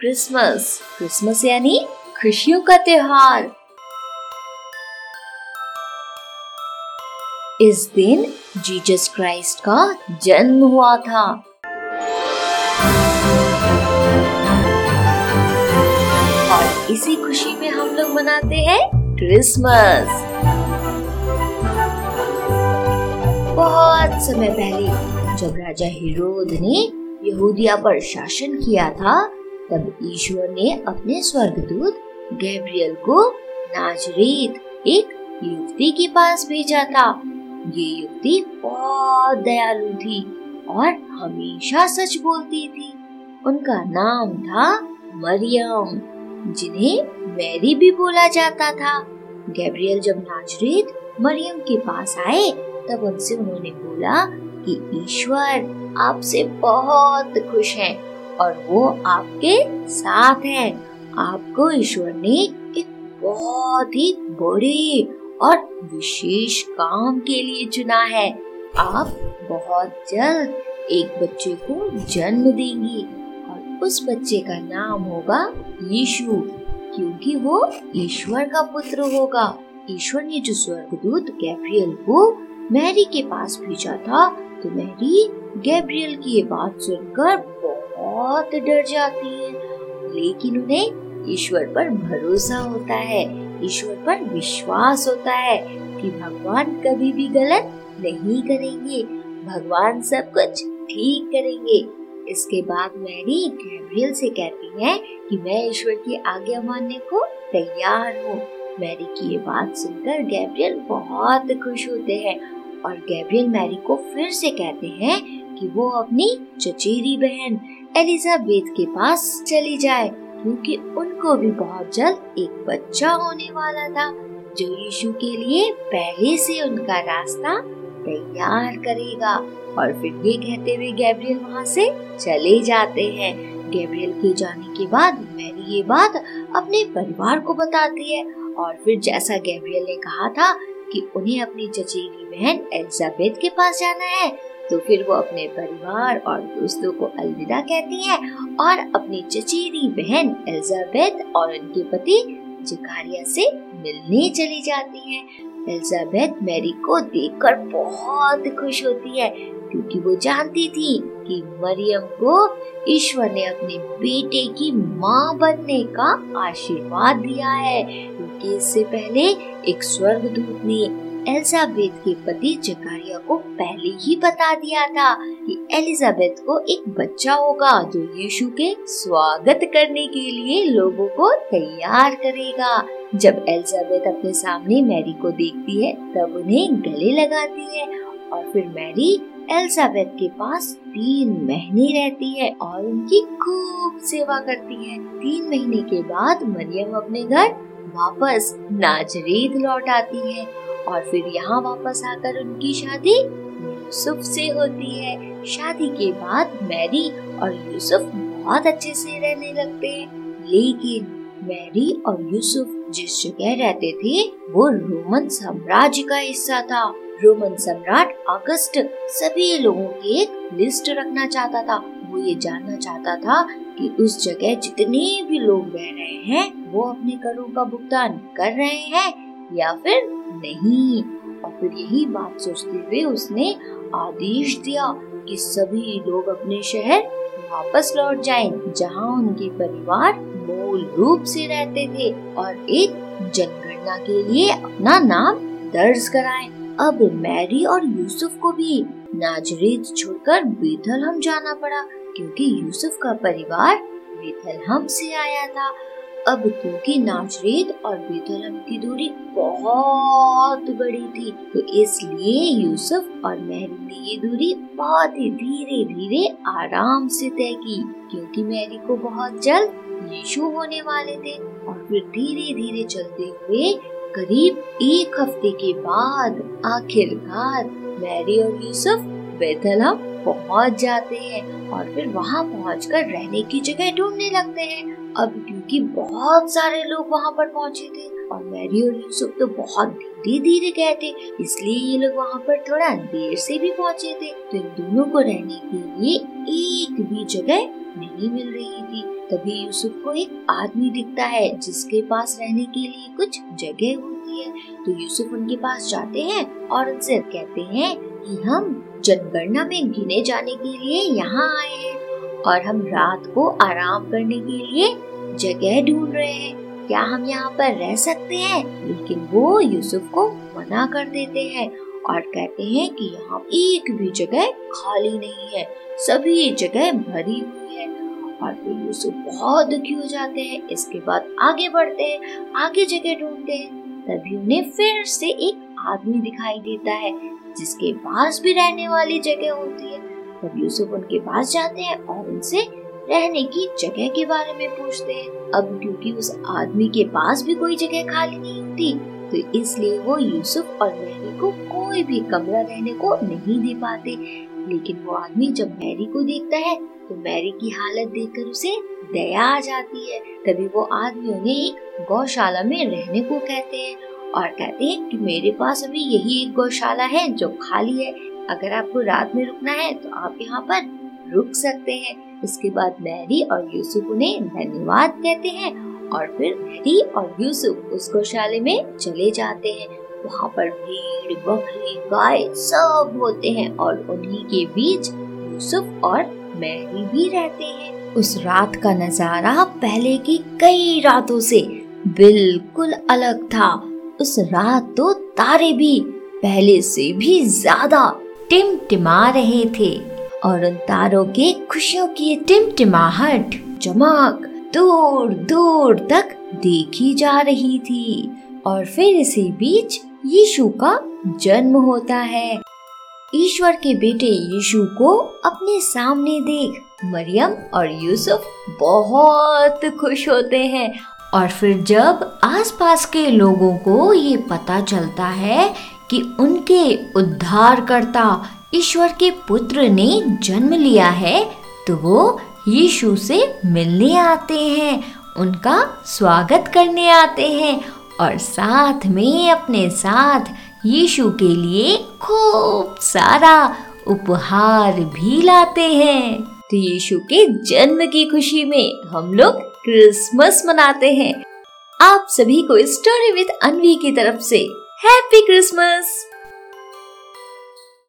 Christmas Christmas यानी खुशियों का त्योहार। इस दिन जीसस क्राइस्ट का जन्म हुआ था। और इसी खुशी में हम लोग मनाते हैं क्रिसमस बहुत समय पहले जब राजा हिरोद ने यहूदिया पर शासन किया था तब ईश्वर ने अपने स्वर्गदूत गैब्रियल को नाजरीत एक युवती के पास भेजा था। ये युवती बहुत दयालु थी और हमेशा सच बोलती थी। उनका नाम था मरियम, जिन्हें मैरी भी बोला जाता था। गैब्रियल जब नाजरीत मरियम के पास आए, तब उनसे उन्होंने बोला कि ईश्वर आपसे बहुत खुश हैं। और वो आपके साथ है। आपको ईश्वर ने एक बहुत ही बड़े और विशेष काम के लिए चुना है। आप बहुत जल्द एक बच्चे को जन्म देंगी और उस बच्चे का नाम होगा यीशु, क्योंकि वो ईश्वर का पुत्र होगा। ईश्वर ने जो स्वर्गदूत गैब्रियल को मैरी के पास भेजा था तो मैरी गैब्रियल की ये बात सुनकर डर जाती है। लेकिन उन्हें ईश्वर पर भरोसा होता है। ईश्वर पर विश्वास होता है कि भगवान कभी भी गलत नहीं करेंगे। भगवान सब कुछ ठीक करेंगे। इसके बाद मैरी गैब्रियल से कहती है कि मैं ईश्वर की आज्ञा मानने को तैयार हूँ। मैरी की ये बात सुनकर गैब्रियल बहुत खुश होते हैं और गैब्रियल मैरी को फिर से कहते हैं कि वो अपनी चचेरी बहन एलिजाबेथ के पास चली जाए, क्योंकि उनको भी बहुत जल्द एक बच्चा होने वाला था, जो यीशु के लिए पहले से उनका रास्ता तैयार करेगा। और फिर ये कहते हुए गैब्रियल वहाँ से चले जाते हैं। गैब्रियल के जाने के बाद मैरी ये बात अपने परिवार को बताती है। और फिर जैसा गैब्रियल ने कहा था कि उन्हें अपनी चचेरी बहन एलिजाबेथ के पास जाना है तो फिर वो अपने परिवार और दोस्तों को अलविदा कहती है और अपनी चचेरी बहन एलिजाबेथ और उनके पति जिकारिया से मिलने चली जाती है। एलिजाबेथ मैरी को देखकर बहुत खुश होती है, क्योंकि वो जानती थी कि मरियम को ईश्वर ने अपने बेटे की माँ बनने का आशीर्वाद दिया है, क्योंकि इससे पहले एक स्वर्गदूत ने एलिजाबेथ के पति जकारिया को पहले ही बता दिया था कि एलिजाबेथ को एक बच्चा होगा जो यीशु के स्वागत करने के लिए लोगों को तैयार करेगा। जब एलिजाबेथ अपने सामने मैरी को देखती है, तब उन्हें गले लगाती है और फिर मैरी एलिजाबेथ के पास तीन महीने रहती है और उनकी खूब सेवा करती है। तीन महीने के बाद मरियम अपने घर वापस नाजरीद लौट आती है और फिर यहाँ वापस आकर उनकी शादी यूसुफ से होती है। शादी के बाद मैरी और यूसुफ बहुत अच्छे से रहने लगते हैं। लेकिन मैरी और यूसुफ जिस जगह रहते थे, वो रोमन साम्राज्य का हिस्सा था। रोमन सम्राट अगस्त सभी लोगों की एक लिस्ट रखना चाहता था। वो ये जानना चाहता था कि उस जगह जितने भी लोग रह रहे हैं, वो अपने करों का भुगतान कर रहे हैं। या फिर नहीं और फिर यही बात सोचते हुए उसने आदेश दिया कि सभी लोग अपने शहर वापस लौट जाएँ, जहाँ उनके परिवार मूल रूप से रहते थे और एक जनगणना के लिए अपना नाम दर्ज कराएँ। अब मैरी और यूसुफ को भी नाजरीत छोड़कर बेथलहम जाना पड़ा, क्योंकि यूसुफ का परिवार बेथलहम से आया था अब क्योंकि नाजरेत और बेतलम की दूरी बहुत बड़ी थी तो इसलिए यूसुफ और मैरी ने ये दूरी बहुत ही धीरे धीरे आराम से तय की, क्योंकि मैरी को बहुत जल्द यीशु होने वाले थे और फिर धीरे धीरे चलते हुए करीब एक हफ़्ते के बाद आखिरकार मैरी और यूसुफ बेथलहम पहुँच जाते हैं और फिर वहाँ पहुंचकर रहने की जगह ढूँढने लगते हैं। अब क्योंकि बहुत सारे लोग वहाँ पर पहुँचे थे और मैरी और यूसुफ तो बहुत धीरे धीरे गए थे, इसलिए ये लोग वहाँ पर थोड़ा देर से भी पहुँचे थे। तो इन दोनों को रहने के लिए एक भी जगह नहीं मिल रही थी। तभी यूसुफ को एक आदमी दिखता है, जिसके पास रहने के लिए कुछ जगह होती है। तो यूसुफ उनके पास जाते हैं और उनसे कहते हैं कि हम जनगणना में गिने जाने के लिए यहाँ आए हैं और हम रात को आराम करने के लिए जगह ढूंढ रहे हैं। क्या हम यहाँ पर रह सकते हैं? लेकिन वो यूसुफ को मना कर देते हैं और कहते हैं कि यहाँ एक भी जगह खाली नहीं है। सभी जगह भरी हुई है और फिर यूसुफ बहुत दुखी हो जाते हैं। इसके बाद आगे बढ़ते हैं, आगे जगह ढूंढते हैं। तभी उन्हें फिर से एक आदमी दिखाई देता है जिसके पास भी रहने वाली जगह होती है। तब यूसुफ उनके पास जाते हैं और उनसे रहने की जगह के बारे में पूछते हैं। अब क्योंकि उस आदमी के पास भी कोई जगह खाली नहीं होती तो इसलिए वो यूसुफ और मैरी को कोई भी कमरा रहने को नहीं दे पाते। लेकिन वो आदमी जब मैरी को देखता है तो मैरी की हालत देखकर उसे दया आ जाती है। तभी वो आदमी उन्हें एक गौशाला में रहने को कहते हैं। और कहते हैं कि मेरे पास अभी यही एक गौशाला है जो खाली है। अगर आपको रात में रुकना है तो आप यहाँ पर रुक सकते हैं। इसके बाद मैरी और यूसुफ उन्हें धन्यवाद कहते हैं और फिर मैरी और यूसुफ उस गौशाले में चले जाते हैं। वहाँ पर भीड़, बकरी, गाय सब होते हैं और उन्हीं के बीच यूसुफ और मैरी भी रहते हैं। उस रात का नज़ारा पहले की कई रातों से बिल्कुल अलग था। उस रात तो तारे भी पहले से भी ज़्यादा टिमटिमा रहे थे। और उन तारों के खुशियों की टिमटिमाहट चमक दूर दूर तक देखी जा रही थी। और फिर इसी बीच यीशु का जन्म होता है। ईश्वर के बेटे यीशु को अपने सामने देख मरियम और यूसुफ बहुत खुश होते हैं और फिर जब आसपास के लोगों को ये पता चलता है कि उनके उद्धारकर्ता ईश्वर के पुत्र ने जन्म लिया है तो वो यीशु से मिलने आते हैं, उनका स्वागत करने आते हैं और साथ में अपने साथ यीशु के लिए खूब सारा उपहार भी लाते हैं। तो यीशु के जन्म की खुशी में हम लोग क्रिसमस मनाते हैं। आप सभी को स्टोरी विद अनवी की तरफ़ से हैप्पी क्रिसमस